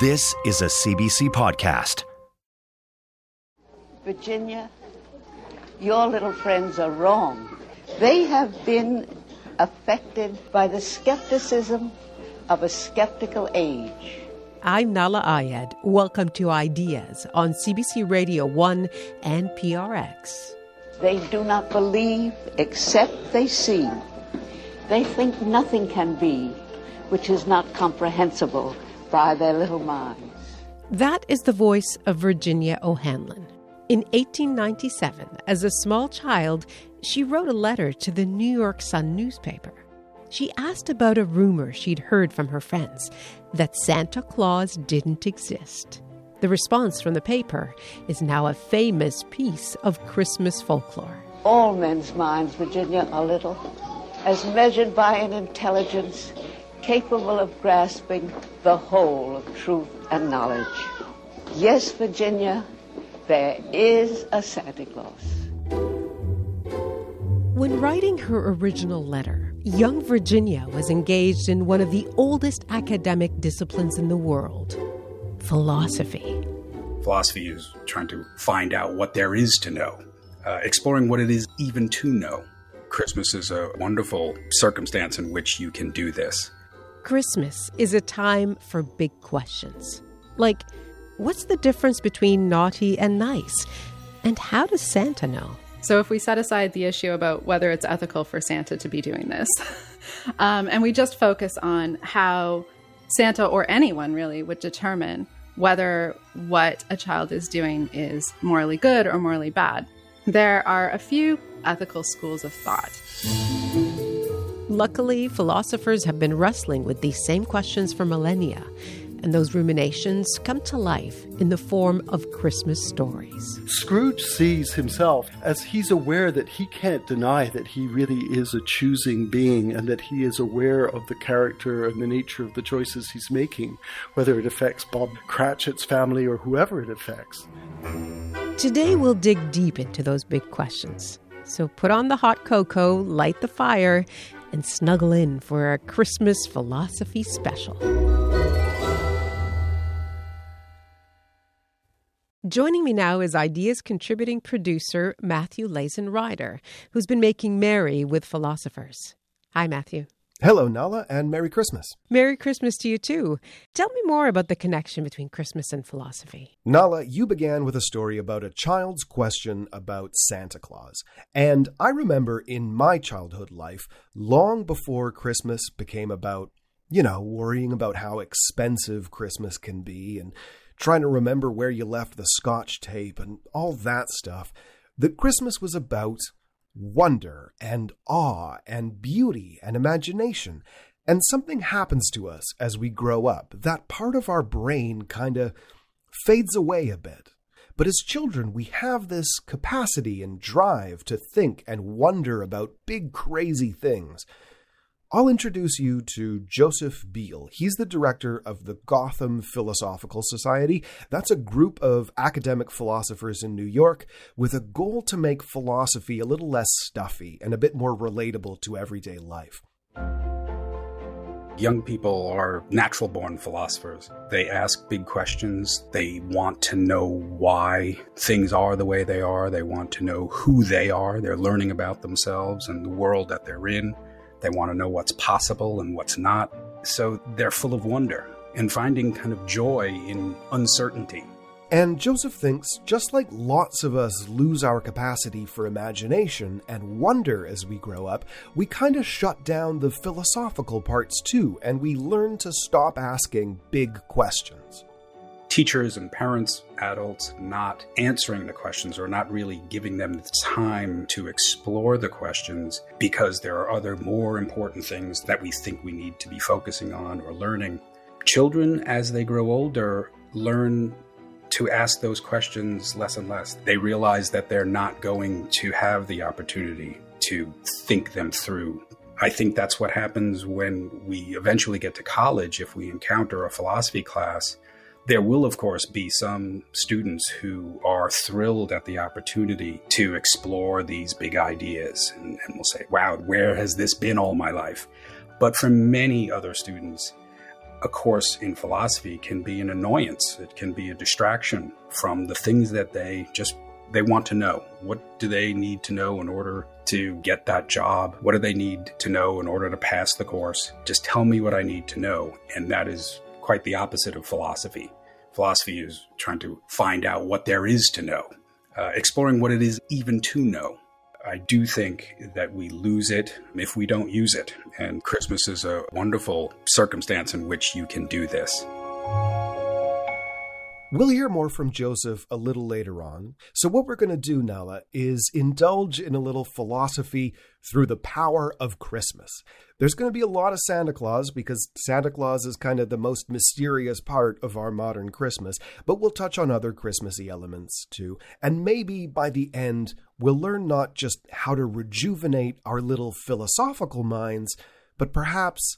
This is a CBC podcast. Virginia, your little friends are wrong. They have been affected by the skepticism of a skeptical age. I'm Nala Ayed. Welcome to Ideas on CBC Radio 1 and PRX. They do not believe except they see. They think nothing can be which is not comprehensible by their little minds. That is the voice of Virginia O'Hanlon. In 1897, as a small child, she wrote a letter to the New York Sun newspaper. She asked about a rumor she'd heard from her friends that Santa Claus didn't exist. The response from the paper is now a famous piece of Christmas folklore. All men's minds, Virginia, are little, as measured by an intelligence capable of grasping the whole of truth and knowledge. Yes, Virginia, there is a Santa Claus. When writing her original letter, young Virginia was engaged in one of the oldest academic disciplines in the world philosophy. Philosophy is trying to find out what there is to know, uh, exploring what it is even to know. Christmas is a wonderful circumstance in which you can do this. Christmas is a time for big questions. Like, what's the difference between naughty and nice? And how does Santa know? So, if we set aside the issue about whether it's ethical for Santa to be doing this, um, and we just focus on how Santa or anyone really would determine whether what a child is doing is morally good or morally bad, there are a few ethical schools of thought. Luckily, philosophers have been wrestling with these same questions for millennia, and those ruminations come to life in the form of Christmas stories. Scrooge sees himself as he's aware that he can't deny that he really is a choosing being and that he is aware of the character and the nature of the choices he's making, whether it affects Bob Cratchit's family or whoever it affects. Today, we'll dig deep into those big questions. So put on the hot cocoa, light the fire, and snuggle in for our Christmas philosophy special. Joining me now is Ideas contributing producer Matthew Lazin Ryder, who's been making merry with philosophers. Hi, Matthew. Hello, Nala, and Merry Christmas. Merry Christmas to you, too. Tell me more about the connection between Christmas and philosophy. Nala, you began with a story about a child's question about Santa Claus. And I remember in my childhood life, long before Christmas became about, you know, worrying about how expensive Christmas can be and trying to remember where you left the scotch tape and all that stuff, that Christmas was about wonder and awe and beauty and imagination. And something happens to us as we grow up. That part of our brain kind of fades away a bit. But as children, we have this capacity and drive to think and wonder about big, crazy things. I'll introduce you to Joseph Beale. He's the director of the Gotham Philosophical Society. That's a group of academic philosophers in New York with a goal to make philosophy a little less stuffy and a bit more relatable to everyday life. Young people are natural born philosophers. They ask big questions. They want to know why things are the way they are. They want to know who they are. They're learning about themselves and the world that they're in. They want to know what's possible and what's not. So they're full of wonder and finding kind of joy in uncertainty. And Joseph thinks just like lots of us lose our capacity for imagination and wonder as we grow up, we kind of shut down the philosophical parts too, and we learn to stop asking big questions teachers and parents, adults, not answering the questions or not really giving them the time to explore the questions because there are other more important things that we think we need to be focusing on or learning. children, as they grow older, learn to ask those questions less and less. They realize that they're not going to have the opportunity to think them through. I think that's what happens when we eventually get to college. If we encounter a philosophy class, there will, of course, be some students who are thrilled at the opportunity to explore these big ideas and, and will say, wow, where has this been all my life? But for many other students, a course in philosophy can be an annoyance. It can be a distraction from the things that they just they want to know. What do they need to know in order to get that job? What do they need to know in order to pass the course? Just tell me what I need to know. And that is quite the opposite of philosophy. Philosophy is trying to find out what there is to know, uh, exploring what it is even to know. I do think that we lose it if we don't use it. And Christmas is a wonderful circumstance in which you can do this. We'll hear more from Joseph a little later on. So, what we're going to do, Nala, is indulge in a little philosophy through the power of Christmas. There's going to be a lot of Santa Claus because Santa Claus is kind of the most mysterious part of our modern Christmas, but we'll touch on other Christmassy elements too. And maybe by the end, we'll learn not just how to rejuvenate our little philosophical minds, but perhaps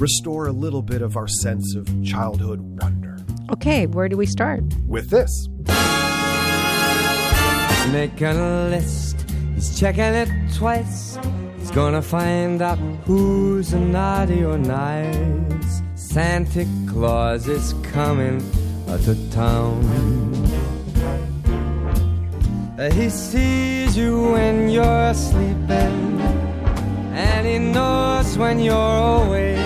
restore a little bit of our sense of childhood wonder. Okay, where do we start? With this. Making a list, he's checking it twice. He's gonna find out who's a naughty or nice. Santa Claus is coming to town. He sees you when you're sleeping and he knows when you're awake.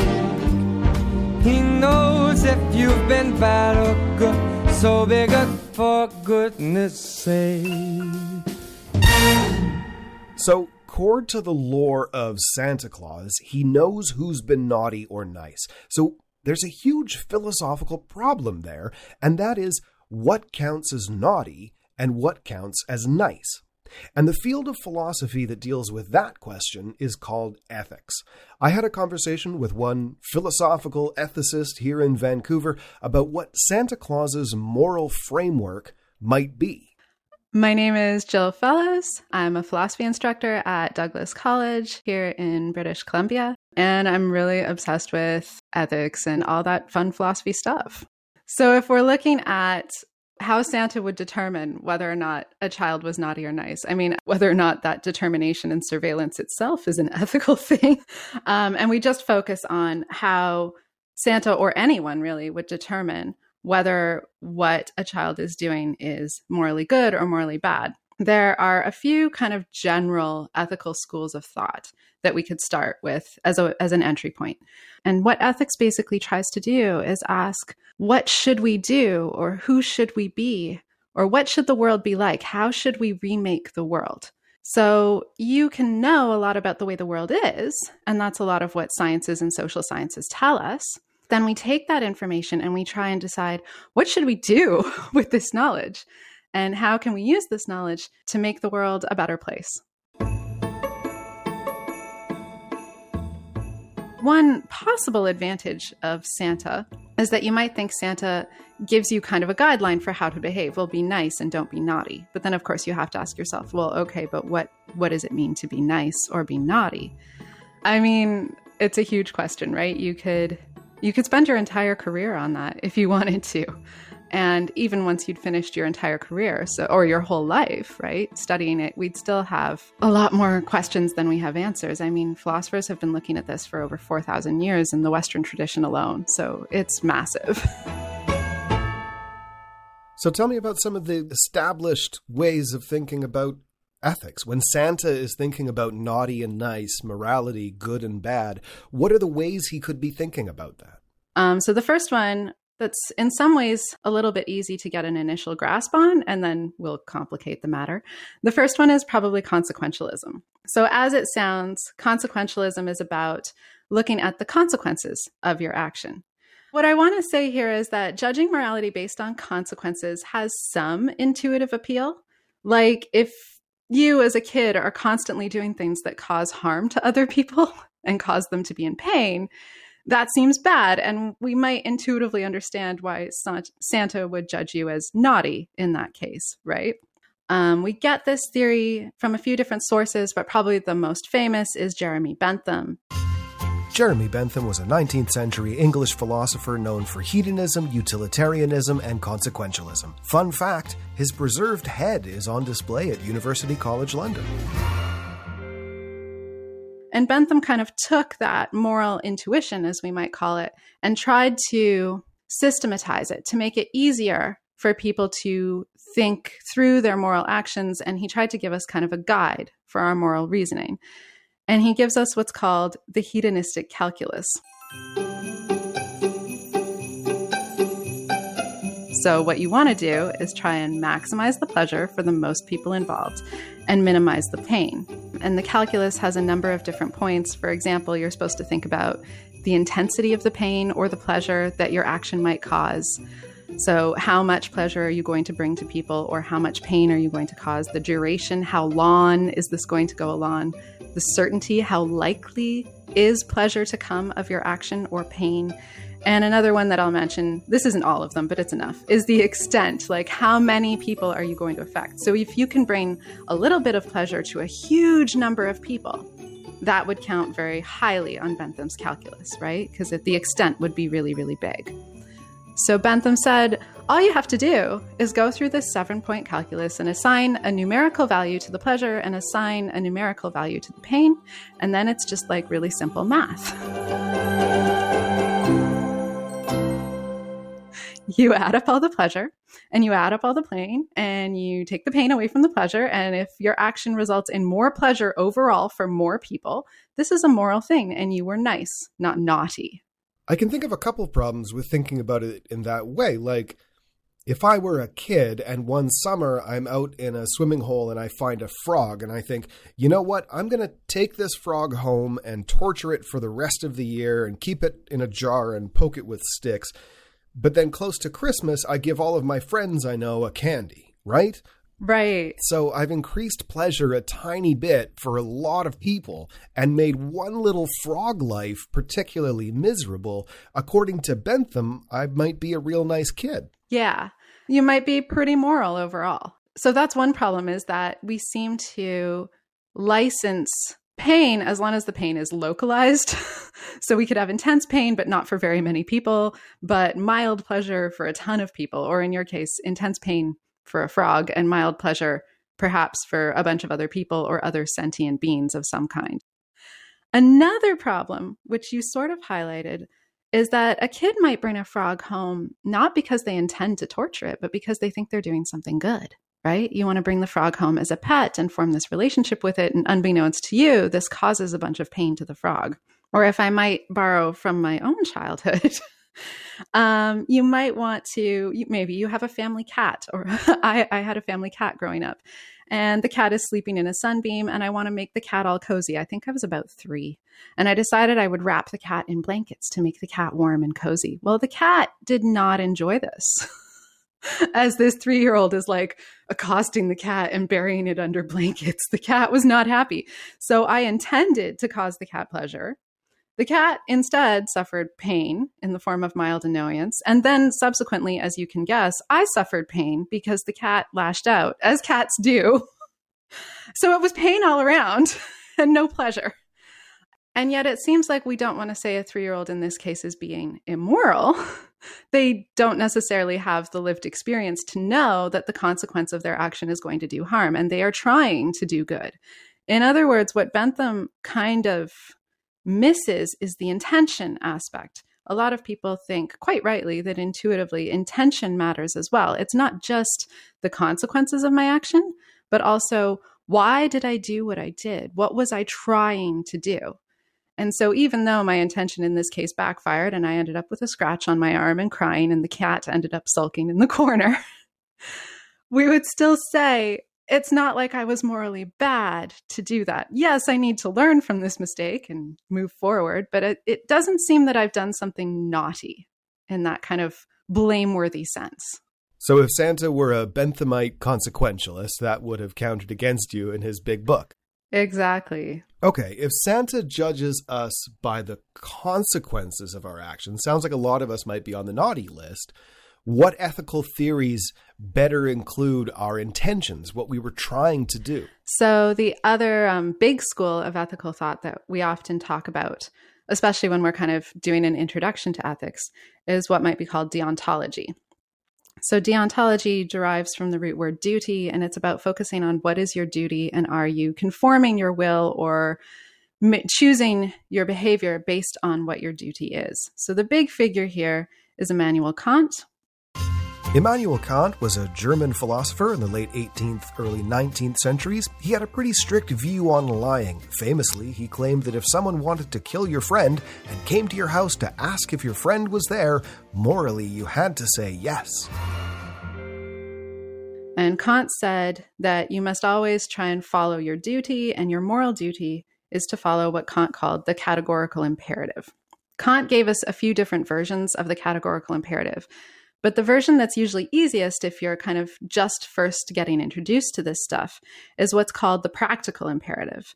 He knows if you've been bad or good, so be good for goodness sake. So, core to the lore of Santa Claus, he knows who's been naughty or nice. So, there's a huge philosophical problem there, and that is what counts as naughty and what counts as nice. And the field of philosophy that deals with that question is called ethics. I had a conversation with one philosophical ethicist here in Vancouver about what Santa Claus's moral framework might be. My name is Jill Fellows. I'm a philosophy instructor at Douglas College here in British Columbia, and I'm really obsessed with ethics and all that fun philosophy stuff. So, if we're looking at how Santa would determine whether or not a child was naughty or nice. I mean, whether or not that determination and surveillance itself is an ethical thing. Um, and we just focus on how Santa or anyone really would determine whether what a child is doing is morally good or morally bad. There are a few kind of general ethical schools of thought that we could start with as, a, as an entry point. And what ethics basically tries to do is ask, what should we do, or who should we be, or what should the world be like? How should we remake the world? So you can know a lot about the way the world is, and that's a lot of what sciences and social sciences tell us. Then we take that information and we try and decide what should we do with this knowledge? And how can we use this knowledge to make the world a better place? One possible advantage of Santa is that you might think Santa gives you kind of a guideline for how to behave. Well, be nice and don't be naughty. But then of course you have to ask yourself, well, okay, but what what does it mean to be nice or be naughty? I mean, it's a huge question, right? You could you could spend your entire career on that if you wanted to. And even once you'd finished your entire career, so or your whole life, right, studying it, we'd still have a lot more questions than we have answers. I mean, philosophers have been looking at this for over 4,000 years in the Western tradition alone, so it's massive. So tell me about some of the established ways of thinking about ethics. When Santa is thinking about naughty and nice, morality, good and bad, what are the ways he could be thinking about that? Um, so the first one that's in some ways a little bit easy to get an initial grasp on, and then we'll complicate the matter. The first one is probably consequentialism. So, as it sounds, consequentialism is about looking at the consequences of your action. What I want to say here is that judging morality based on consequences has some intuitive appeal. Like if you as a kid are constantly doing things that cause harm to other people and cause them to be in pain, that seems bad. And we might intuitively understand why Santa would judge you as naughty in that case, right? Um, we get this theory from a few different sources, but probably the most famous is Jeremy Bentham. Jeremy Bentham was a 19th century English philosopher known for hedonism, utilitarianism, and consequentialism. Fun fact his preserved head is on display at University College London. And Bentham kind of took that moral intuition, as we might call it, and tried to systematize it to make it easier for people to think through their moral actions. And he tried to give us kind of a guide for our moral reasoning. And he gives us what's called the hedonistic calculus. So, what you want to do is try and maximize the pleasure for the most people involved and minimize the pain. And the calculus has a number of different points. For example, you're supposed to think about the intensity of the pain or the pleasure that your action might cause. So, how much pleasure are you going to bring to people, or how much pain are you going to cause? The duration, how long is this going to go along? The certainty, how likely is pleasure to come of your action or pain? And another one that I'll mention, this isn't all of them, but it's enough, is the extent. Like, how many people are you going to affect? So, if you can bring a little bit of pleasure to a huge number of people, that would count very highly on Bentham's calculus, right? Because the extent would be really, really big. So Bentham said, all you have to do is go through this seven point calculus and assign a numerical value to the pleasure and assign a numerical value to the pain. And then it's just like really simple math. you add up all the pleasure and you add up all the pain and you take the pain away from the pleasure. And if your action results in more pleasure overall for more people, this is a moral thing and you were nice, not naughty. I can think of a couple of problems with thinking about it in that way. Like, if I were a kid and one summer I'm out in a swimming hole and I find a frog and I think, you know what, I'm going to take this frog home and torture it for the rest of the year and keep it in a jar and poke it with sticks. But then close to Christmas, I give all of my friends I know a candy, right? Right. So I've increased pleasure a tiny bit for a lot of people and made one little frog life particularly miserable. According to Bentham, I might be a real nice kid. Yeah. You might be pretty moral overall. So that's one problem is that we seem to license pain as long as the pain is localized. so we could have intense pain, but not for very many people, but mild pleasure for a ton of people, or in your case, intense pain for a frog and mild pleasure perhaps for a bunch of other people or other sentient beings of some kind. Another problem, which you sort of highlighted, is that a kid might bring a frog home not because they intend to torture it, but because they think they're doing something good right? You want to bring the frog home as a pet and form this relationship with it. And unbeknownst to you, this causes a bunch of pain to the frog. Or if I might borrow from my own childhood, um, you might want to, maybe you have a family cat, or I, I had a family cat growing up. And the cat is sleeping in a sunbeam, and I want to make the cat all cozy. I think I was about three. And I decided I would wrap the cat in blankets to make the cat warm and cozy. Well, the cat did not enjoy this. as this three year old is like accosting the cat and burying it under blankets. The cat was not happy. So I intended to cause the cat pleasure. The cat instead suffered pain in the form of mild annoyance. And then, subsequently, as you can guess, I suffered pain because the cat lashed out, as cats do. so it was pain all around and no pleasure. And yet, it seems like we don't want to say a three year old in this case is being immoral. They don't necessarily have the lived experience to know that the consequence of their action is going to do harm, and they are trying to do good. In other words, what Bentham kind of misses is the intention aspect. A lot of people think, quite rightly, that intuitively intention matters as well. It's not just the consequences of my action, but also why did I do what I did? What was I trying to do? And so, even though my intention in this case backfired and I ended up with a scratch on my arm and crying, and the cat ended up sulking in the corner, we would still say it's not like I was morally bad to do that. Yes, I need to learn from this mistake and move forward, but it, it doesn't seem that I've done something naughty in that kind of blameworthy sense. So, if Santa were a Benthamite consequentialist, that would have counted against you in his big book. Exactly. Okay, if Santa judges us by the consequences of our actions, sounds like a lot of us might be on the naughty list. What ethical theories better include our intentions, what we were trying to do? So, the other um, big school of ethical thought that we often talk about, especially when we're kind of doing an introduction to ethics, is what might be called deontology. So, deontology derives from the root word duty, and it's about focusing on what is your duty and are you conforming your will or choosing your behavior based on what your duty is. So, the big figure here is Immanuel Kant. Immanuel Kant was a German philosopher in the late 18th, early 19th centuries. He had a pretty strict view on lying. Famously, he claimed that if someone wanted to kill your friend and came to your house to ask if your friend was there, morally you had to say yes. And Kant said that you must always try and follow your duty, and your moral duty is to follow what Kant called the categorical imperative. Kant gave us a few different versions of the categorical imperative, but the version that's usually easiest if you're kind of just first getting introduced to this stuff is what's called the practical imperative.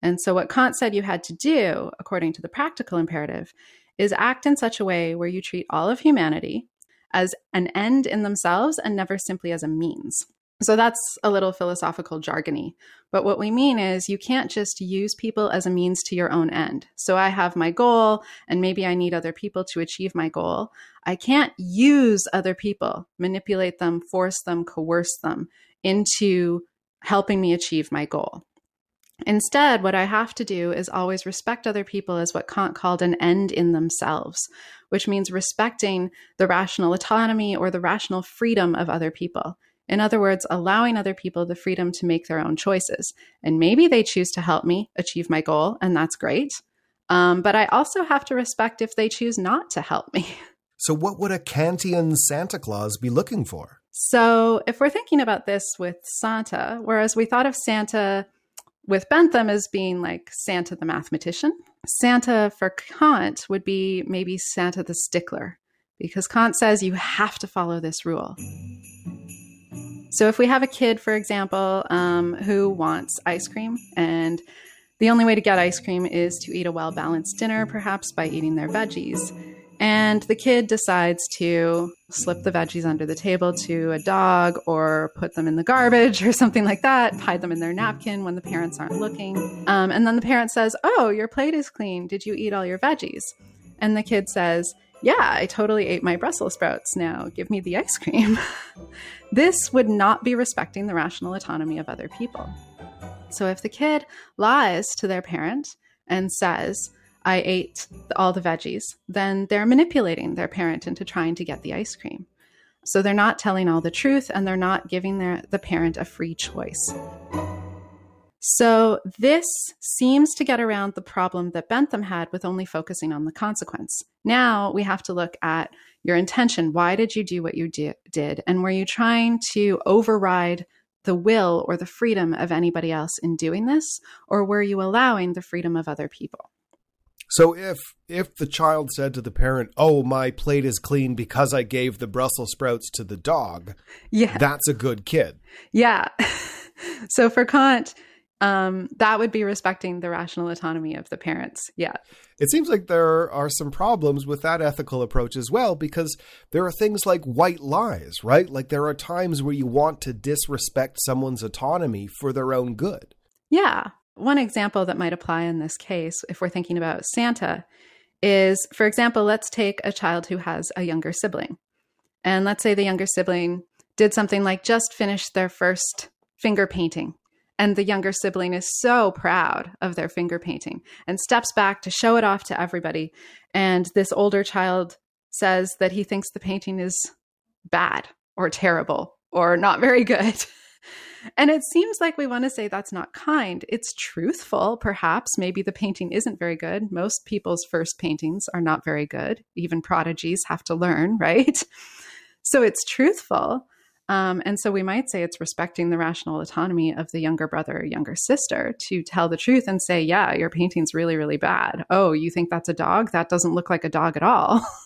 And so, what Kant said you had to do, according to the practical imperative, is act in such a way where you treat all of humanity, as an end in themselves and never simply as a means. So that's a little philosophical jargony. But what we mean is you can't just use people as a means to your own end. So I have my goal and maybe I need other people to achieve my goal. I can't use other people, manipulate them, force them, coerce them into helping me achieve my goal. Instead, what I have to do is always respect other people as what Kant called an end in themselves, which means respecting the rational autonomy or the rational freedom of other people. In other words, allowing other people the freedom to make their own choices. And maybe they choose to help me achieve my goal, and that's great. Um, but I also have to respect if they choose not to help me. So, what would a Kantian Santa Claus be looking for? So, if we're thinking about this with Santa, whereas we thought of Santa with Bentham as being like Santa the mathematician. Santa for Kant would be maybe Santa the stickler, because Kant says you have to follow this rule. So if we have a kid, for example, um, who wants ice cream, and the only way to get ice cream is to eat a well balanced dinner, perhaps by eating their veggies and the kid decides to slip the veggies under the table to a dog or put them in the garbage or something like that, hide them in their napkin when the parents aren't looking. Um, and then the parent says, Oh, your plate is clean. Did you eat all your veggies? And the kid says, Yeah, I totally ate my Brussels sprouts. Now give me the ice cream. this would not be respecting the rational autonomy of other people. So if the kid lies to their parent and says, I ate all the veggies, then they're manipulating their parent into trying to get the ice cream. So they're not telling all the truth and they're not giving their, the parent a free choice. So this seems to get around the problem that Bentham had with only focusing on the consequence. Now we have to look at your intention. Why did you do what you di- did? And were you trying to override the will or the freedom of anybody else in doing this? Or were you allowing the freedom of other people? So if if the child said to the parent, "Oh, my plate is clean because I gave the Brussels sprouts to the dog," yeah, that's a good kid. Yeah. so for Kant, um, that would be respecting the rational autonomy of the parents. Yeah. It seems like there are some problems with that ethical approach as well because there are things like white lies, right? Like there are times where you want to disrespect someone's autonomy for their own good. Yeah. One example that might apply in this case, if we're thinking about Santa, is for example, let's take a child who has a younger sibling. And let's say the younger sibling did something like just finish their first finger painting. And the younger sibling is so proud of their finger painting and steps back to show it off to everybody. And this older child says that he thinks the painting is bad or terrible or not very good. And it seems like we want to say that's not kind. It's truthful, perhaps. Maybe the painting isn't very good. Most people's first paintings are not very good. Even prodigies have to learn, right? So it's truthful. Um, and so we might say it's respecting the rational autonomy of the younger brother or younger sister to tell the truth and say, yeah, your painting's really, really bad. Oh, you think that's a dog? That doesn't look like a dog at all.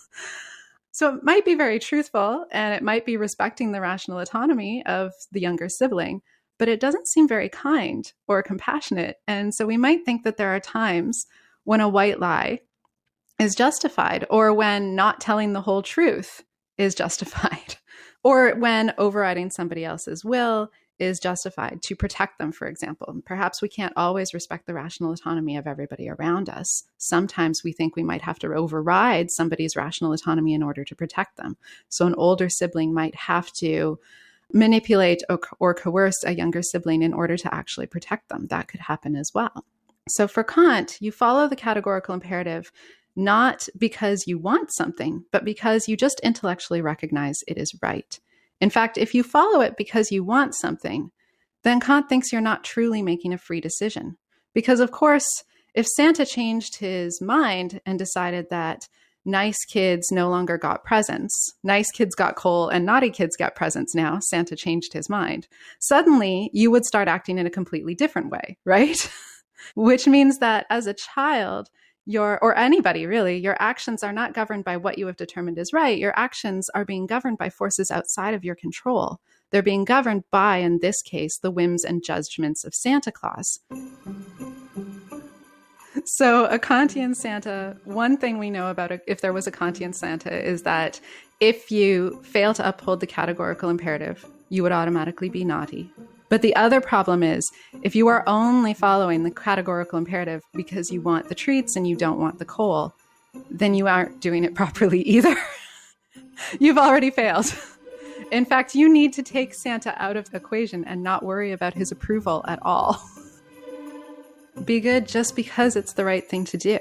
So it might be very truthful and it might be respecting the rational autonomy of the younger sibling, but it doesn't seem very kind or compassionate. And so we might think that there are times when a white lie is justified, or when not telling the whole truth is justified, or when overriding somebody else's will is justified to protect them, for example. Perhaps we can't always respect the rational autonomy of everybody around us. Sometimes we think we might have to override somebody's rational autonomy in order to protect them. So an older sibling might have to manipulate or, or coerce a younger sibling in order to actually protect them. That could happen as well. So for Kant, you follow the categorical imperative not because you want something, but because you just intellectually recognize it is right. In fact, if you follow it because you want something, then Kant thinks you're not truly making a free decision. Because, of course, if Santa changed his mind and decided that nice kids no longer got presents, nice kids got coal, and naughty kids got presents now, Santa changed his mind, suddenly you would start acting in a completely different way, right? Which means that as a child, your or anybody really. Your actions are not governed by what you have determined is right. Your actions are being governed by forces outside of your control. They're being governed by in this case the whims and judgments of santa claus. So a kantian santa one thing we know about a, if there was a kantian santa is that if you fail to uphold the categorical imperative you would automatically be naughty but the other problem is if you are only following the categorical imperative because you want the treats and you don't want the coal, then you aren't doing it properly either. You've already failed. In fact, you need to take Santa out of the equation and not worry about his approval at all. Be good just because it's the right thing to do,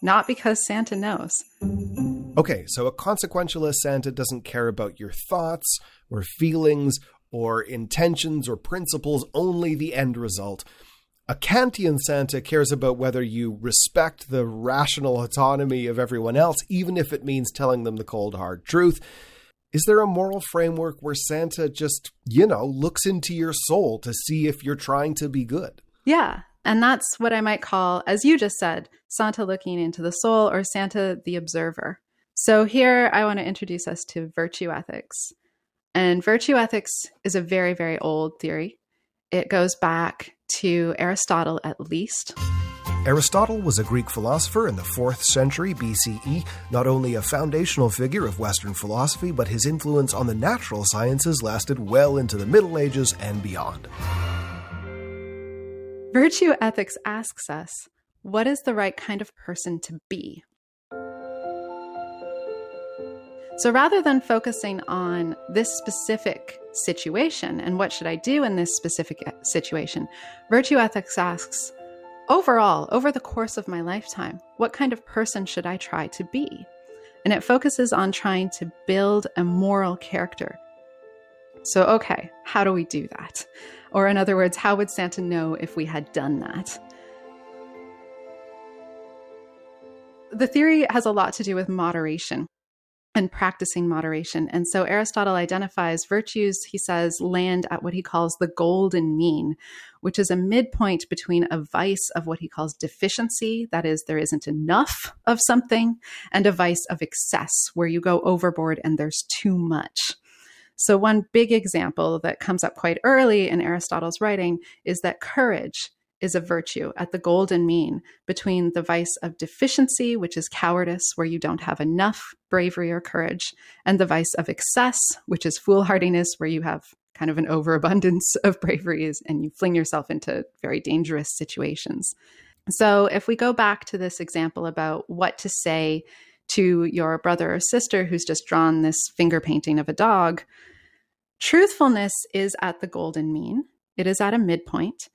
not because Santa knows. Okay, so a consequentialist Santa doesn't care about your thoughts or feelings or intentions or principles, only the end result. A Kantian Santa cares about whether you respect the rational autonomy of everyone else, even if it means telling them the cold, hard truth. Is there a moral framework where Santa just, you know, looks into your soul to see if you're trying to be good? Yeah. And that's what I might call, as you just said, Santa looking into the soul or Santa the observer. So here I want to introduce us to virtue ethics. And virtue ethics is a very, very old theory. It goes back to Aristotle at least. Aristotle was a Greek philosopher in the 4th century BCE, not only a foundational figure of Western philosophy, but his influence on the natural sciences lasted well into the Middle Ages and beyond. Virtue ethics asks us what is the right kind of person to be? So rather than focusing on this specific situation and what should I do in this specific uh, situation, virtue ethics asks, overall, over the course of my lifetime, what kind of person should I try to be? And it focuses on trying to build a moral character. So, okay, how do we do that? Or, in other words, how would Santa know if we had done that? The theory has a lot to do with moderation and practicing moderation. And so Aristotle identifies virtues, he says, land at what he calls the golden mean, which is a midpoint between a vice of what he calls deficiency, that is, there isn't enough of something, and a vice of excess, where you go overboard and there's too much. So, one big example that comes up quite early in Aristotle's writing is that courage is a virtue at the golden mean between the vice of deficiency, which is cowardice, where you don't have enough bravery or courage, and the vice of excess, which is foolhardiness, where you have kind of an overabundance of braveries and you fling yourself into very dangerous situations. So, if we go back to this example about what to say to your brother or sister who's just drawn this finger painting of a dog, truthfulness is at the golden mean, it is at a midpoint.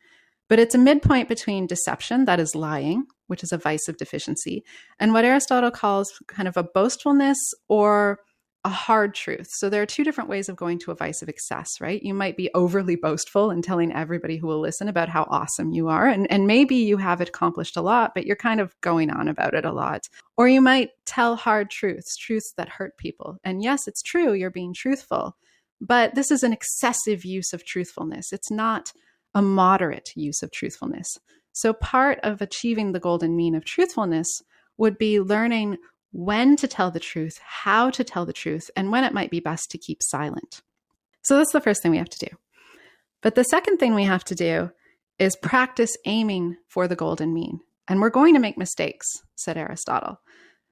But it's a midpoint between deception, that is lying, which is a vice of deficiency, and what Aristotle calls kind of a boastfulness or a hard truth. So there are two different ways of going to a vice of excess, right? You might be overly boastful and telling everybody who will listen about how awesome you are. And, and maybe you have accomplished a lot, but you're kind of going on about it a lot. Or you might tell hard truths, truths that hurt people. And yes, it's true, you're being truthful, but this is an excessive use of truthfulness. It's not a moderate use of truthfulness. So, part of achieving the golden mean of truthfulness would be learning when to tell the truth, how to tell the truth, and when it might be best to keep silent. So, that's the first thing we have to do. But the second thing we have to do is practice aiming for the golden mean. And we're going to make mistakes, said Aristotle.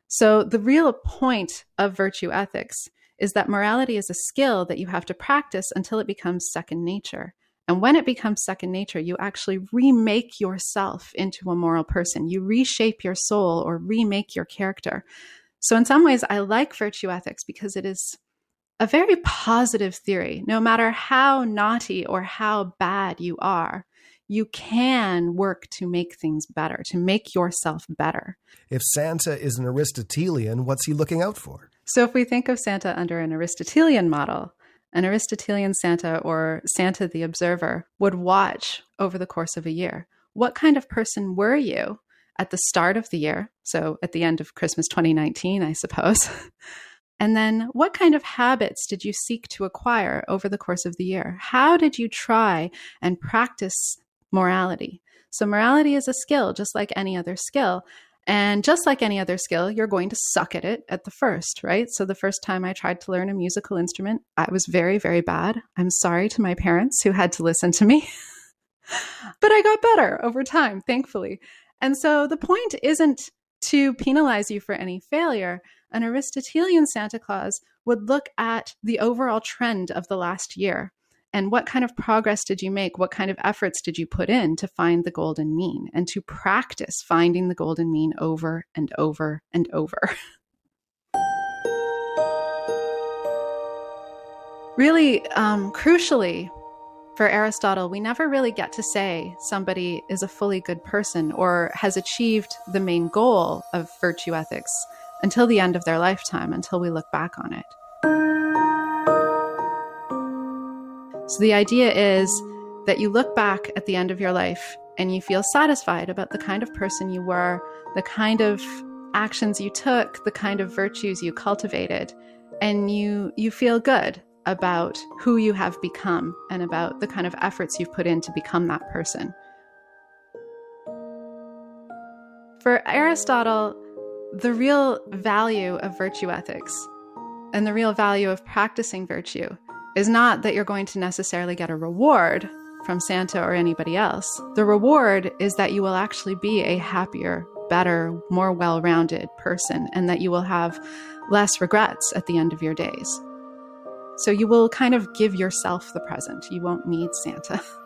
So the real point of virtue ethics is that morality is a skill that you have to practice until it becomes second nature. And when it becomes second nature, you actually remake yourself into a moral person. You reshape your soul or remake your character. So, in some ways, I like virtue ethics because it is a very positive theory. No matter how naughty or how bad you are, you can work to make things better, to make yourself better. If Santa is an Aristotelian, what's he looking out for? So, if we think of Santa under an Aristotelian model, an Aristotelian Santa or Santa the Observer would watch over the course of a year. What kind of person were you at the start of the year? So at the end of Christmas 2019, I suppose. and then what kind of habits did you seek to acquire over the course of the year? How did you try and practice morality? So, morality is a skill, just like any other skill. And just like any other skill, you're going to suck at it at the first, right? So, the first time I tried to learn a musical instrument, I was very, very bad. I'm sorry to my parents who had to listen to me, but I got better over time, thankfully. And so, the point isn't to penalize you for any failure. An Aristotelian Santa Claus would look at the overall trend of the last year and what kind of progress did you make? What kind of efforts did you put in to find the golden mean and to practice finding the golden mean over and over and over? really, um, crucially, for Aristotle, we never really get to say somebody is a fully good person or has achieved the main goal of virtue ethics until the end of their lifetime, until we look back on it. So the idea is that you look back at the end of your life and you feel satisfied about the kind of person you were, the kind of actions you took, the kind of virtues you cultivated, and you you feel good about who you have become and about the kind of efforts you've put in to become that person. For Aristotle, the real value of virtue ethics and the real value of practicing virtue is not that you're going to necessarily get a reward from Santa or anybody else. The reward is that you will actually be a happier, better, more well rounded person, and that you will have less regrets at the end of your days. So you will kind of give yourself the present. You won't need Santa.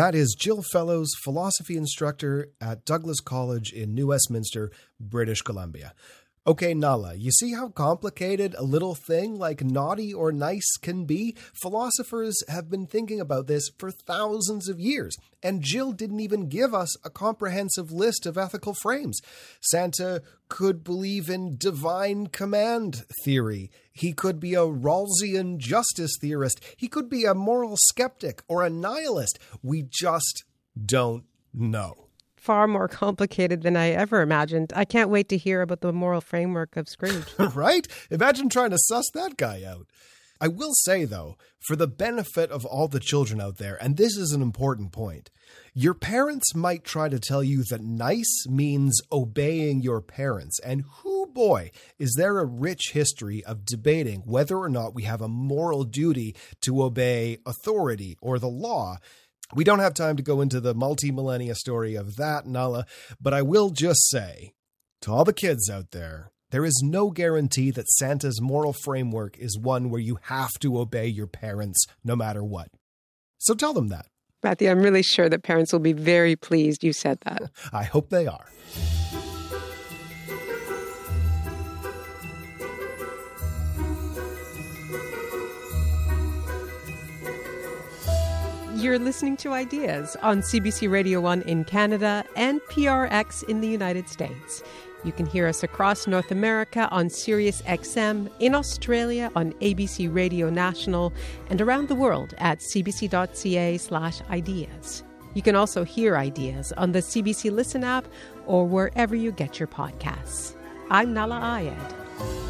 That is Jill Fellows, philosophy instructor at Douglas College in New Westminster, British Columbia. Okay, Nala, you see how complicated a little thing like naughty or nice can be? Philosophers have been thinking about this for thousands of years, and Jill didn't even give us a comprehensive list of ethical frames. Santa could believe in divine command theory. He could be a Rawlsian justice theorist. He could be a moral skeptic or a nihilist. We just don't know far more complicated than I ever imagined. I can't wait to hear about the moral framework of Scrooge. right? Imagine trying to suss that guy out. I will say, though, for the benefit of all the children out there, and this is an important point, your parents might try to tell you that nice means obeying your parents. And who boy, is there a rich history of debating whether or not we have a moral duty to obey authority or the law we don't have time to go into the multi millennia story of that, Nala, but I will just say to all the kids out there, there is no guarantee that Santa's moral framework is one where you have to obey your parents no matter what. So tell them that. Matthew, I'm really sure that parents will be very pleased you said that. I hope they are. You're listening to Ideas on CBC Radio 1 in Canada and PRX in the United States. You can hear us across North America on Sirius XM, in Australia on ABC Radio National, and around the world at cbc.ca/slash ideas. You can also hear Ideas on the CBC Listen app or wherever you get your podcasts. I'm Nala Ayed.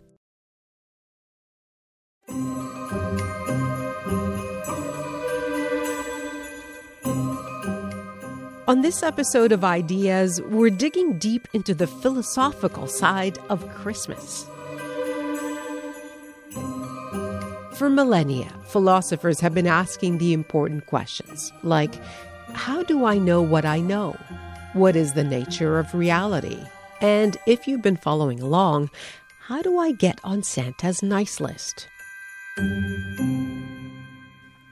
On this episode of Ideas, we're digging deep into the philosophical side of Christmas. For millennia, philosophers have been asking the important questions like How do I know what I know? What is the nature of reality? And if you've been following along, how do I get on Santa's nice list?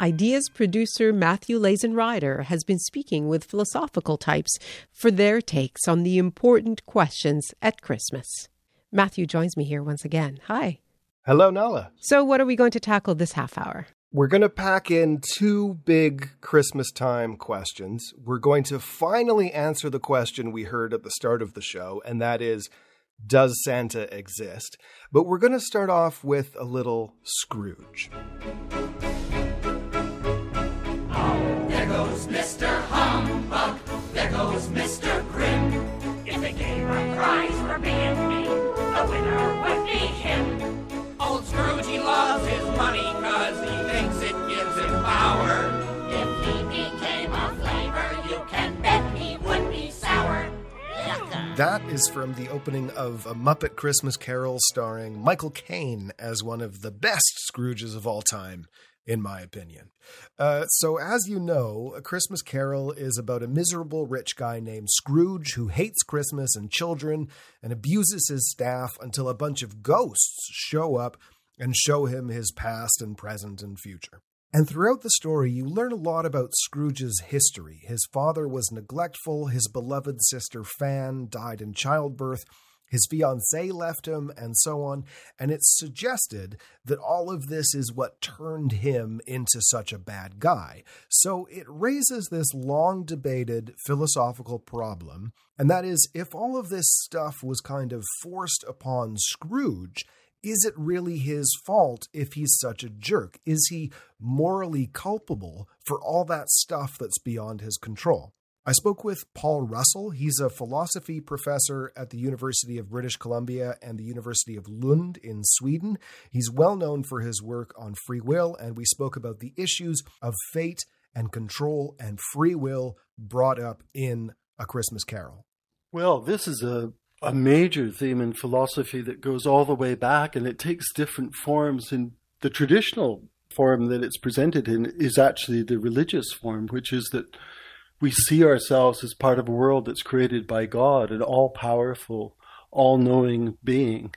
Ideas producer Matthew Lazin Ryder has been speaking with philosophical types for their takes on the important questions at Christmas. Matthew joins me here once again. Hi. Hello, Nahlah. So, what are we going to tackle this half hour? We're going to pack in two big Christmas time questions. We're going to finally answer the question we heard at the start of the show, and that is Does Santa exist? But we're going to start off with a little Scrooge. Goes Mr. Humbug. There goes Mr. Grim. If they gave a prize for being me, the winner would be him. Old Scrooge, he loves his money cause he thinks it gives him power. If he became a flavor, you can bet he would be sour. That is from the opening of A Muppet Christmas Carol starring Michael Caine as one of the best Scrooges of all time, in my opinion. Uh, so, as you know, A Christmas Carol is about a miserable rich guy named Scrooge who hates Christmas and children and abuses his staff until a bunch of ghosts show up and show him his past and present and future. And throughout the story, you learn a lot about Scrooge's history. His father was neglectful, his beloved sister Fan died in childbirth, his fiancee left him, and so on. And it's suggested that all of this is what turned him into such a bad guy. So it raises this long debated philosophical problem, and that is if all of this stuff was kind of forced upon Scrooge, is it really his fault if he's such a jerk? Is he morally culpable for all that stuff that's beyond his control? I spoke with Paul Russell. He's a philosophy professor at the University of British Columbia and the University of Lund in Sweden. He's well known for his work on free will, and we spoke about the issues of fate and control and free will brought up in A Christmas Carol. Well, this is a a major theme in philosophy that goes all the way back and it takes different forms in the traditional form that it's presented in is actually the religious form which is that we see ourselves as part of a world that's created by God an all powerful all knowing being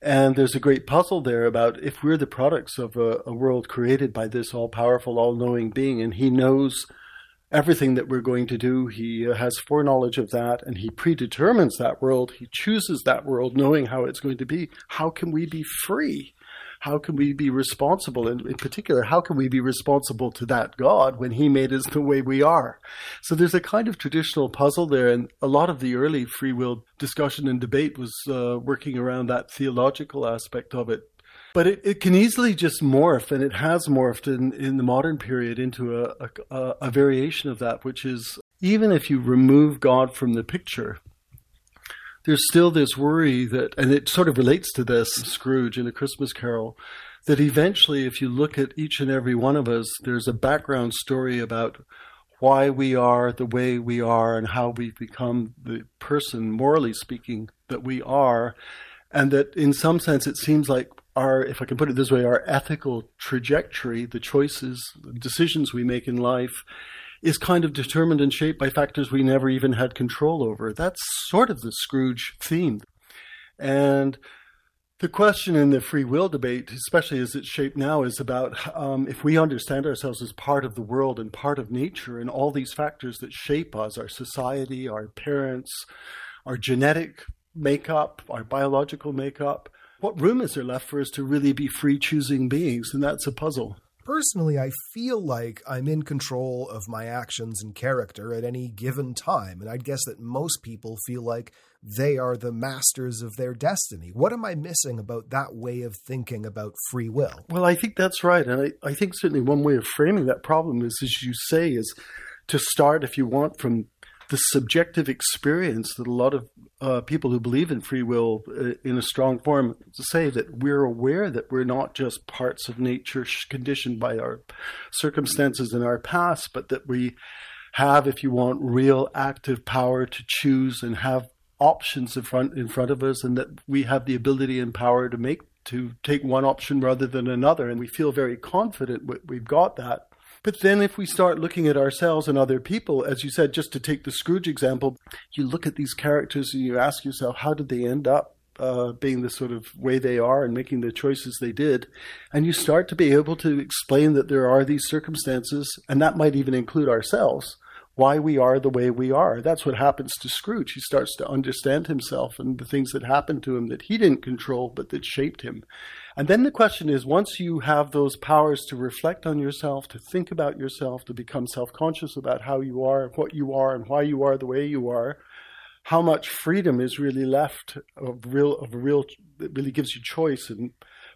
and there's a great puzzle there about if we're the products of a, a world created by this all powerful all knowing being and he knows everything that we're going to do. He has foreknowledge of that and he predetermines that world. He chooses that world knowing how it's going to be. How can we be free? How can we be responsible? And in particular, how can we be responsible to that God when he made us the way we are? So there's a kind of traditional puzzle there. And a lot of the early free will discussion and debate was uh, working around that theological aspect of it but it, it can easily just morph, and it has morphed in, in the modern period into a, a, a variation of that, which is even if you remove God from the picture, there's still this worry that, and it sort of relates to this Scrooge in A Christmas Carol, that eventually, if you look at each and every one of us, there's a background story about why we are the way we are and how we've become the person, morally speaking, that we are. And that in some sense, it seems like our, if I can put it this way, our ethical trajectory, the choices, decisions we make in life, is kind of determined and shaped by factors we never even had control over. That's sort of the Scrooge theme. And the question in the free will debate, especially as it's shaped now, is about um, if we understand ourselves as part of the world and part of nature and all these factors that shape us our society, our parents, our genetic makeup, our biological makeup what room is there left for us to really be free choosing beings? And that's a puzzle. Personally, I feel like I'm in control of my actions and character at any given time, and I'd guess that most people feel like they are the masters of their destiny. What am I missing about that way of thinking about free will? Well, I think that's right. And I, I think certainly one way of framing that problem is, as you say, is to start, if you want, from the subjective experience that a lot of uh, people who believe in free will uh, in a strong form say that we're aware that we're not just parts of nature conditioned by our circumstances in our past, but that we have, if you want, real active power to choose and have options in front in front of us, and that we have the ability and power to make to take one option rather than another, and we feel very confident we've got that. But then, if we start looking at ourselves and other people, as you said, just to take the Scrooge example, you look at these characters and you ask yourself, how did they end up uh, being the sort of way they are and making the choices they did? And you start to be able to explain that there are these circumstances, and that might even include ourselves, why we are the way we are. That's what happens to Scrooge. He starts to understand himself and the things that happened to him that he didn't control, but that shaped him. And then the question is once you have those powers to reflect on yourself, to think about yourself, to become self conscious about how you are, what you are, and why you are the way you are, how much freedom is really left of real of real that really gives you choice and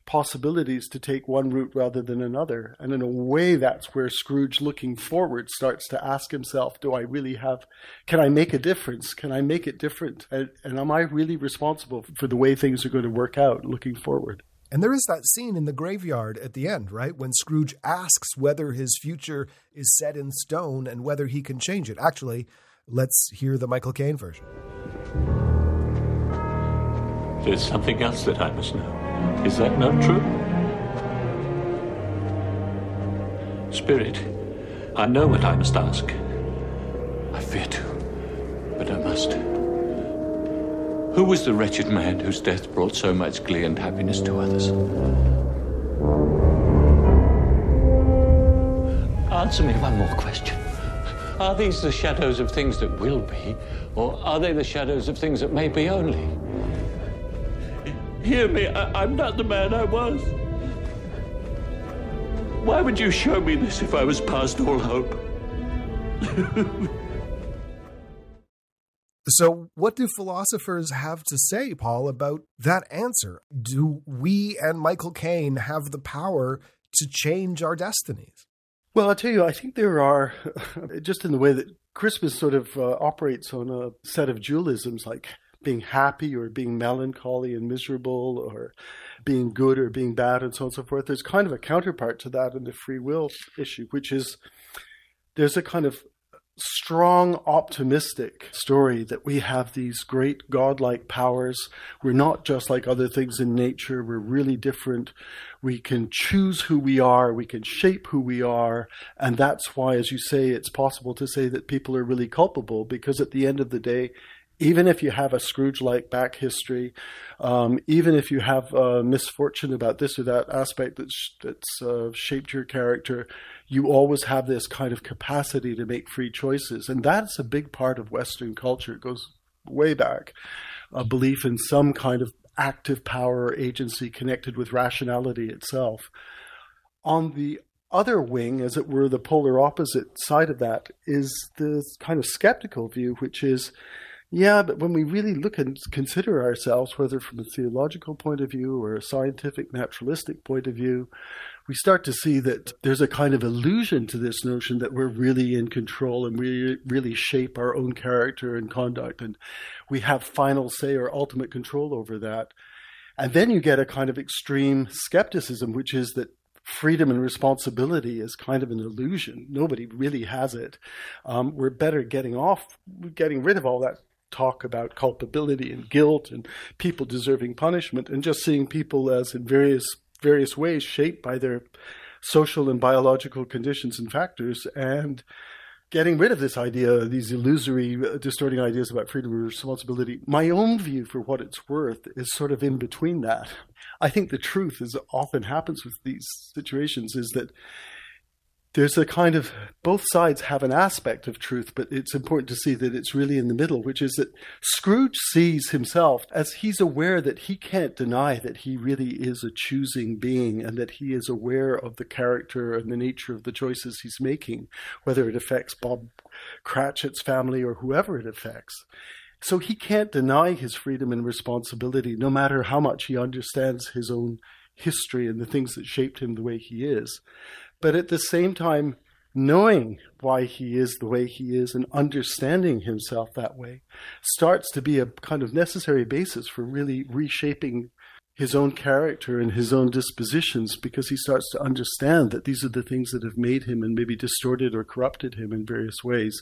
possibilities to take one route rather than another. And in a way, that's where Scrooge, looking forward, starts to ask himself, Do I really have, can I make a difference? Can I make it different? And, and am I really responsible for the way things are going to work out looking forward? And there is that scene in the graveyard at the end, right? When Scrooge asks whether his future is set in stone and whether he can change it. Actually, let's hear the Michael Caine version. There's something else that I must know. Is that not true? Spirit, I know what I must ask. I fear to, but I must. Who was the wretched man whose death brought so much glee and happiness to others? Answer me one more question. Are these the shadows of things that will be, or are they the shadows of things that may be only? Hear me, I, am not the man I was. Why would you show me this if I was past all hope? so, what do philosophers have to say, Paul, about that answer? Do we and Michael Caine have the power to change our destinies? Well, I'll tell you, I think there are, just in the way that Christmas sort of uh, operates on a set of dualisms like being happy or being melancholy and miserable or being good or being bad and so on and so forth. There's kind of a counterpart to that in the free will issue, which is there's a kind of strong optimistic story that we have these great godlike powers. We're not just like other things in nature. We're really different. We can choose who we are. We can shape who we are. And that's why, as you say, it's possible to say that people are really culpable because at the end of the day, even if you have a Scrooge like back history, um, even if you have a misfortune about this or that aspect that's, that's uh, shaped your character, you always have this kind of capacity to make free choices. And that's a big part of Western culture. It goes way back. A belief in some kind of active power or agency connected with rationality itself. On the other wing, as it were, the polar opposite side of that, is the kind of skeptical view, which is yeah, but when we really look and consider ourselves, whether from a theological point of view or a scientific naturalistic point of view, we start to see that there's a kind of illusion to this notion that we're really in control and we really shape our own character and conduct and we have final say or ultimate control over that. And then you get a kind of extreme skepticism, which is that freedom and responsibility is kind of an illusion. Nobody really has it. Um, we're better getting off, getting rid of all that talk about culpability and guilt and people deserving punishment and just seeing people as in various various ways shaped by their social and biological conditions and factors and getting rid of this idea these illusory uh, distorting ideas about freedom and responsibility. My own view for what it's worth is sort of in between that. I think the truth as often happens with these situations is that there's a kind of both sides have an aspect of truth, but it's important to see that it's really in the middle, which is that Scrooge sees himself as he's aware that he can't deny that he really is a choosing being and that he is aware of the character and the nature of the choices he's making, whether it affects Bob Cratchit's family or whoever it affects. So he can't deny his freedom and responsibility, no matter how much he understands his own history and the things that shaped him the way he is. But at the same time, knowing why he is the way he is and understanding himself that way starts to be a kind of necessary basis for really reshaping his own character and his own dispositions because he starts to understand that these are the things that have made him and maybe distorted or corrupted him in various ways.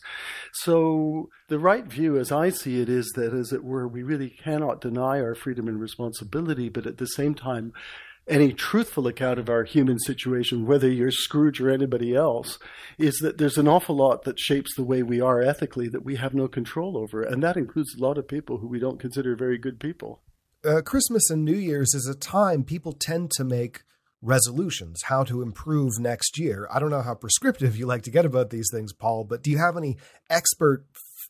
So, the right view, as I see it, is that, as it were, we really cannot deny our freedom and responsibility, but at the same time, any truthful account of our human situation, whether you're Scrooge or anybody else, is that there's an awful lot that shapes the way we are ethically that we have no control over. And that includes a lot of people who we don't consider very good people. Uh, Christmas and New Year's is a time people tend to make resolutions, how to improve next year. I don't know how prescriptive you like to get about these things, Paul, but do you have any expert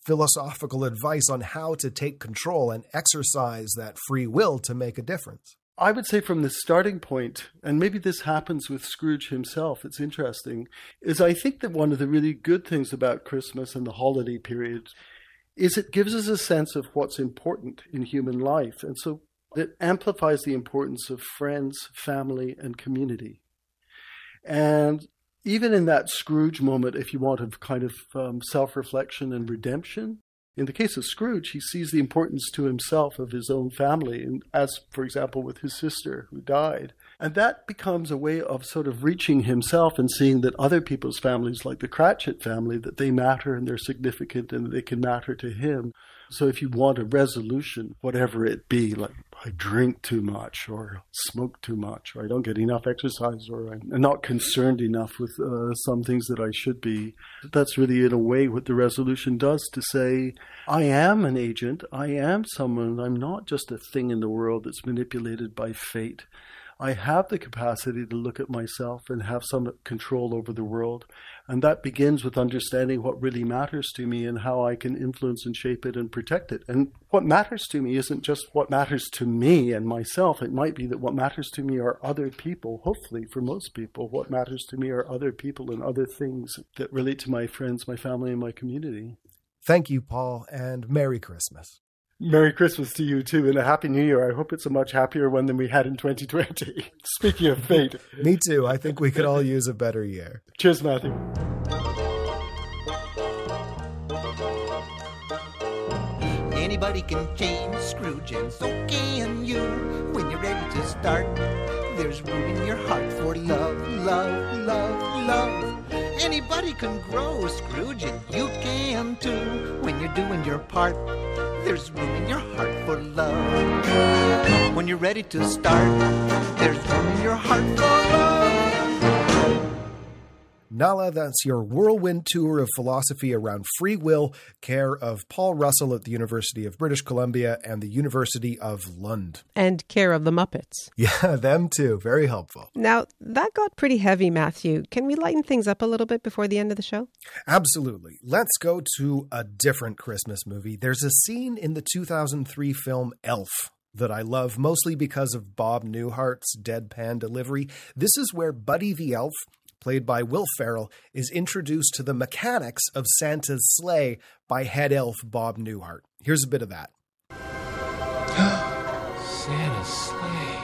philosophical advice on how to take control and exercise that free will to make a difference? I would say from the starting point, and maybe this happens with Scrooge himself, it's interesting, is I think that one of the really good things about Christmas and the holiday period is it gives us a sense of what's important in human life. And so it amplifies the importance of friends, family, and community. And even in that Scrooge moment, if you want, of kind of um, self reflection and redemption, in the case of Scrooge, he sees the importance to himself of his own family, and as, for example, with his sister who died. And that becomes a way of sort of reaching himself and seeing that other people's families, like the Cratchit family, that they matter and they're significant and they can matter to him. So if you want a resolution, whatever it be, like I drink too much or smoke too much or I don't get enough exercise or I'm not concerned enough with uh, some things that I should be, that's really in a way what the resolution does to say, I am an agent, I am someone, I'm not just a thing in the world that's manipulated by fate. I have the capacity to look at myself and have some control over the world. And that begins with understanding what really matters to me and how I can influence and shape it and protect it. And what matters to me isn't just what matters to me and myself. It might be that what matters to me are other people. Hopefully, for most people, what matters to me are other people and other things that relate to my friends, my family, and my community. Thank you, Paul, and Merry Christmas. Merry Christmas to you too, and a Happy New Year. I hope it's a much happier one than we had in 2020. Speaking of fate. Me too. I think we could all use a better year. Cheers, Matthew. Anybody can change Scrooge, and so can you. When you're ready to start, there's room in your heart for love, love, love, love. Anybody can grow Scrooge, and you can too. When you're doing your part, there's room in your heart for love. When you're ready to start, there's room in your heart for love. Nahlah, that's your whirlwind tour of philosophy around free will, care of Paul Russell at the University of British Columbia and the University of Lund. And care of the Muppets. Yeah, them too. Very helpful. Now, that got pretty heavy, Matthew. Can we lighten things up a little bit before the end of the show? Absolutely. Let's go to a different Christmas movie. There's a scene in the 2003 film Elf that I love, mostly because of Bob Newhart's deadpan delivery. This is where Buddy the Elf played by Will Ferrell, is introduced to the mechanics of Santa's sleigh by head elf Bob Newhart. Here's a bit of that. Santa's sleigh.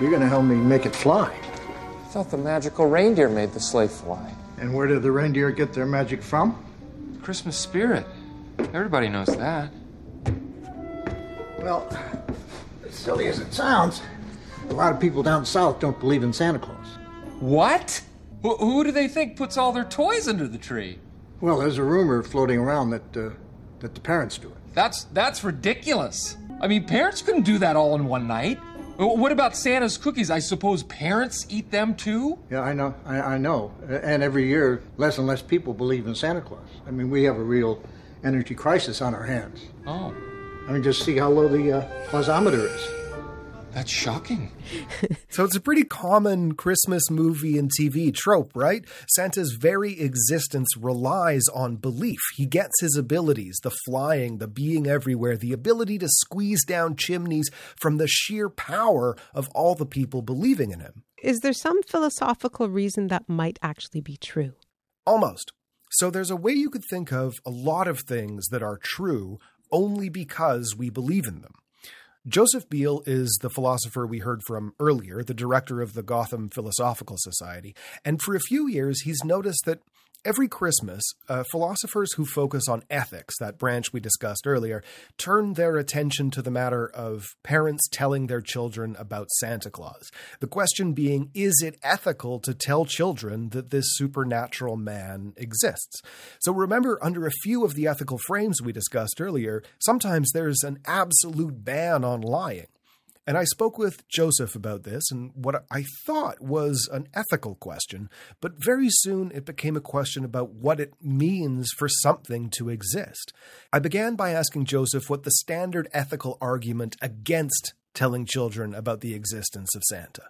You're going to help me make it fly. I thought the magical reindeer made the sleigh fly. And where did the reindeer get their magic from? Christmas spirit. Everybody knows that. Well, as silly as it sounds, a lot of people down south don't believe in Santa Claus. What? Wh- who do they think puts all their toys under the tree? Well, there's a rumor floating around that uh, that the parents do it. That's that's ridiculous. I mean, parents couldn't do that all in one night. What about Santa's cookies? I suppose parents eat them too? Yeah, I know, I, I know. And every year, less and less people believe in Santa Claus. I mean, we have a real energy crisis on our hands. Oh. I mean, just see how low the uh, clausometer is. That's shocking. so it's a pretty common Christmas movie and TV trope, right? Santa's very existence relies on belief. He gets his abilities the flying, the being everywhere, the ability to squeeze down chimneys from the sheer power of all the people believing in him. Is there some philosophical reason that might actually be true? Almost. So there's a way you could think of a lot of things that are true only because we believe in them. Joseph Beale is the philosopher we heard from earlier, the director of the Gotham Philosophical Society, and for a few years he's noticed that Every Christmas, uh, philosophers who focus on ethics, that branch we discussed earlier, turn their attention to the matter of parents telling their children about Santa Claus. The question being, is it ethical to tell children that this supernatural man exists? So remember, under a few of the ethical frames we discussed earlier, sometimes there's an absolute ban on lying. And I spoke with Joseph about this and what I thought was an ethical question, but very soon it became a question about what it means for something to exist. I began by asking Joseph what the standard ethical argument against telling children about the existence of Santa.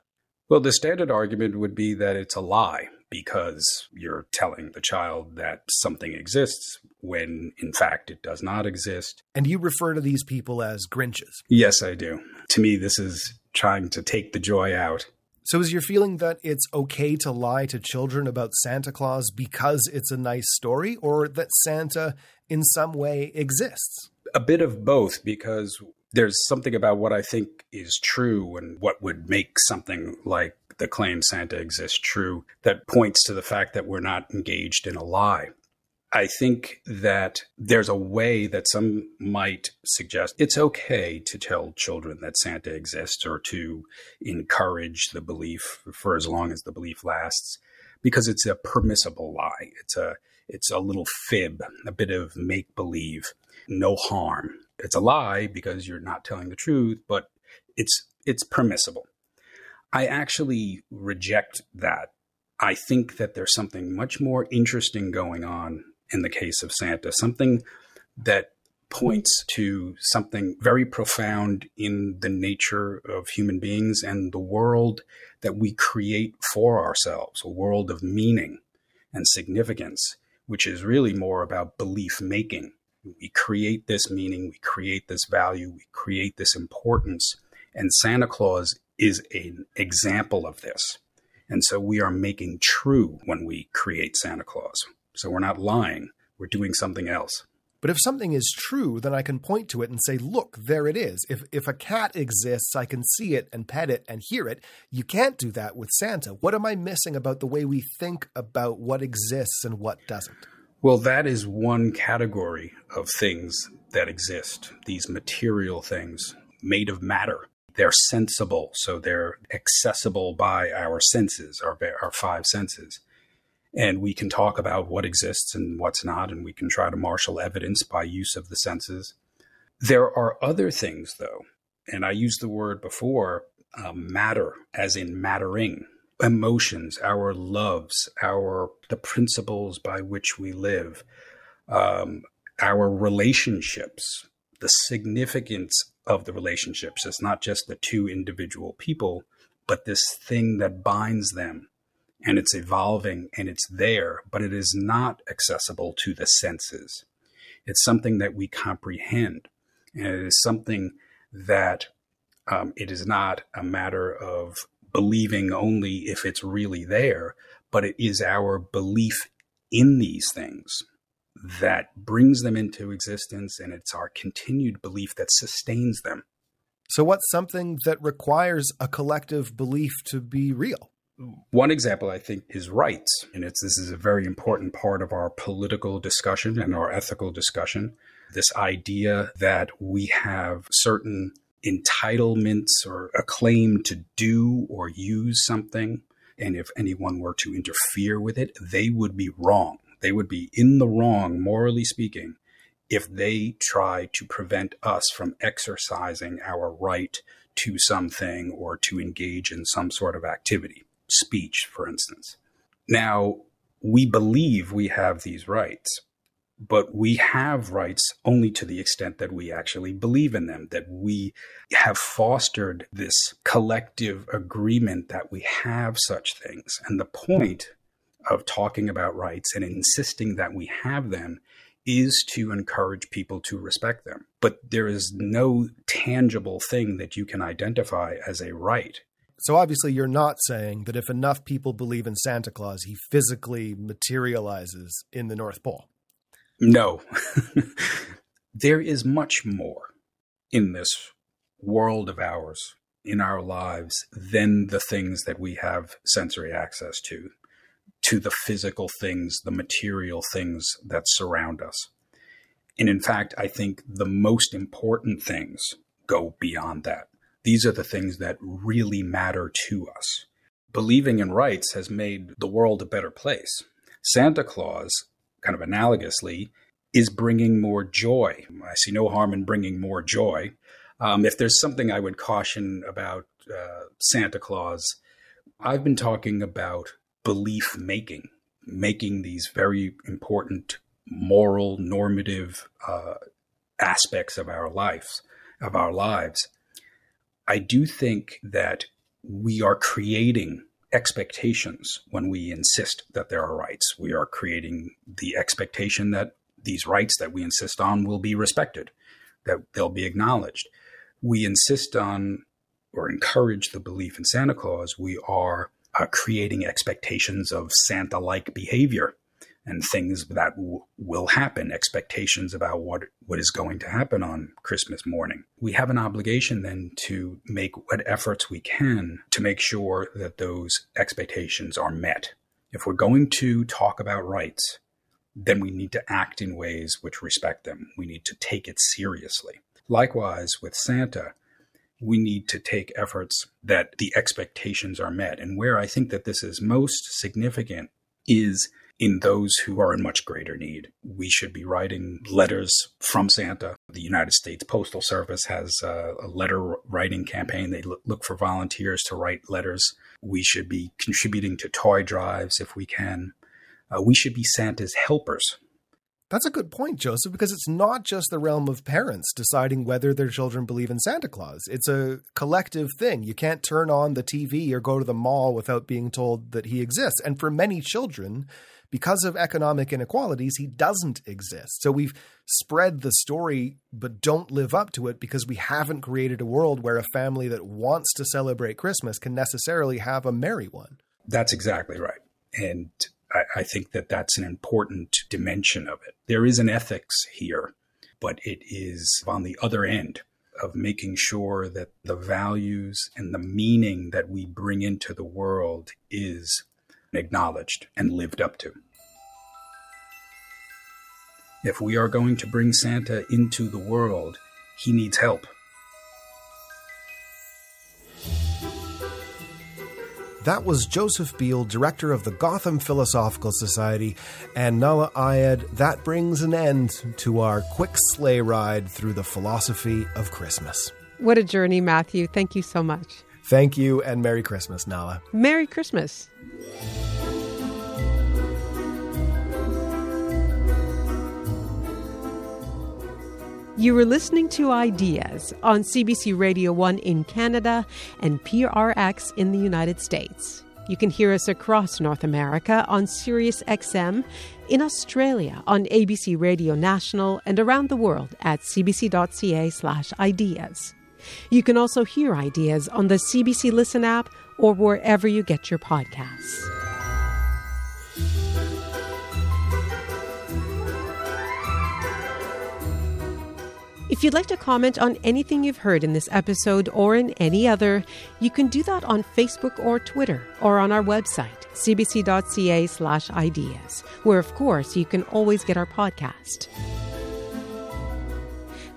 Well, the standard argument would be that it's a lie because you're telling the child that something exists when in fact it does not exist. And you refer to these people as Grinches. Yes, I do. To me, this is trying to take the joy out. So, is your feeling that it's okay to lie to children about Santa Claus because it's a nice story, or that Santa in some way exists? A bit of both, because there's something about what I think is true and what would make something like the claim Santa exists true that points to the fact that we're not engaged in a lie. I think that there's a way that some might suggest it's okay to tell children that Santa exists or to encourage the belief for as long as the belief lasts because it's a permissible lie. It's a it's a little fib, a bit of make believe, no harm. It's a lie because you're not telling the truth, but it's it's permissible. I actually reject that. I think that there's something much more interesting going on in the case of Santa, something that points to something very profound in the nature of human beings and the world that we create for ourselves, a world of meaning and significance, which is really more about belief making. We create this meaning, we create this value, we create this importance, and Santa Claus is an example of this. And so we are making true when we create Santa Claus. So we're not lying, we're doing something else. But if something is true, then I can point to it and say, look, there it is. If, if a cat exists, I can see it and pet it and hear it. You can't do that with Santa. What am I missing about the way we think about what exists and what doesn't? Well, that is one category of things that exist, these material things made of matter. They're sensible, so they're accessible by our senses, our, our five senses. And we can talk about what exists and what's not, and we can try to marshal evidence by use of the senses. There are other things, though, and I used the word before uh, matter, as in mattering, emotions, our loves, our the principles by which we live, um, our relationships, the significance of the relationships. It's not just the two individual people, but this thing that binds them. And it's evolving and it's there, but it is not accessible to the senses. It's something that we comprehend. And it is something that um, it is not a matter of believing only if it's really there, but it is our belief in these things that brings them into existence, and it's our continued belief that sustains them. So, what's something that requires a collective belief to be real? One example, I think, is rights. And it's, this is a very important part of our political discussion and our ethical discussion. This idea that we have certain entitlements or a claim to do or use something. And if anyone were to interfere with it, they would be wrong. They would be in the wrong, morally speaking, if they try to prevent us from exercising our right to something or to engage in some sort of activity, speech, for instance. Now, we believe we have these rights, but we have rights only to the extent that we actually believe in them, that we have fostered this collective agreement that we have such things. And the point of talking about rights and insisting that we have them is to encourage people to respect them. But there is no tangible thing that you can identify as a right. So obviously, you're not saying that if enough people believe in Santa Claus, he physically materializes in the North Pole. No. there is much more in this world of ours, in our lives, than the things that we have sensory access to, to the physical things, the material things that surround us. And in fact, I think the most important things go beyond that. These are the things that really matter to us. Believing in rights has made the world a better place. Santa Claus kind of analogously, is bringing more joy. I see no harm in bringing more joy. Um, if there's something I would caution about uh, Santa Claus, I've been talking about belief making, making these very important moral, normative uh, aspects of our lives, of our lives. I do think that we are creating expectations when we insist that there are rights. We are creating the expectation that these rights that we insist on will be respected, that they'll be acknowledged. We insist on or encourage the belief in Santa Claus. We are uh, creating expectations of Santa like behavior and things that w- will happen, expectations about what what is going to happen on Christmas morning. We have an obligation then to make what efforts we can to make sure that those expectations are met. If we're going to talk about rights, then we need to act in ways which respect them. We need to take it seriously. Likewise, with Santa, we need to take efforts that the expectations are met. And where I think that this is most significant is in those who are in much greater need. We should be writing letters from Santa. The United States Postal Service has a, a letter writing campaign. They look for volunteers to write letters. We should be contributing to toy drives if we can. Uh, we should be Santa's helpers. That's a good point, Joseph, because it's not just the realm of parents deciding whether their children believe in Santa Claus. It's a collective thing. You can't turn on the TV or go to the mall without being told that he exists. And for many children, because of economic inequalities, he doesn't exist. So we've spread the story, but don't live up to it because we haven't created a world where a family that wants to celebrate Christmas can necessarily have a merry one. That's exactly right. And I, I think that that's an important dimension of it. There is an ethics here, but it is on the other end of making sure that the values and the meaning that we bring into the world is acknowledged and lived up to. If we are going to bring Santa into the world, he needs help. That was Joseph Beale, director of the Gotham Philosophical Society, and Nahlah Ayed. That brings an end to our quick sleigh ride through the philosophy of Christmas. What a journey, Matthew. Thank you so much. Thank you, and Merry Christmas, Nahlah. Merry Christmas. You were listening to Ideas on CBC Radio 1 in Canada and PRX in the United States. You can hear us across North America on Sirius XM, in Australia on ABC Radio National, and around the world at cbc.ca/ideas. You can also hear Ideas on the CBC Listen app or wherever you get your podcasts. If you'd like to comment on anything you've heard in this episode or in any other, you can do that on Facebook or Twitter or on our website, cbc.ca slash ideas, where of course you can always get our podcast.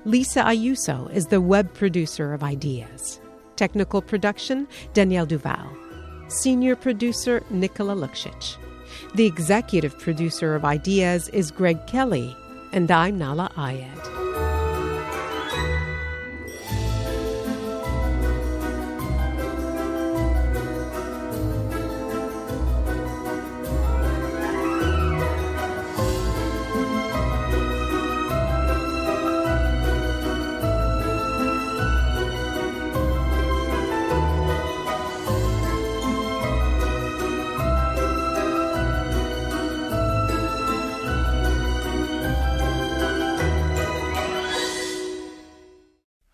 Lisa Ayuso is the web producer of Ideas. Technical production, Danielle Duval. Senior producer, Nicola Lukšić. The executive producer of Ideas is Greg Kelly, and I'm Nahlah Ayed.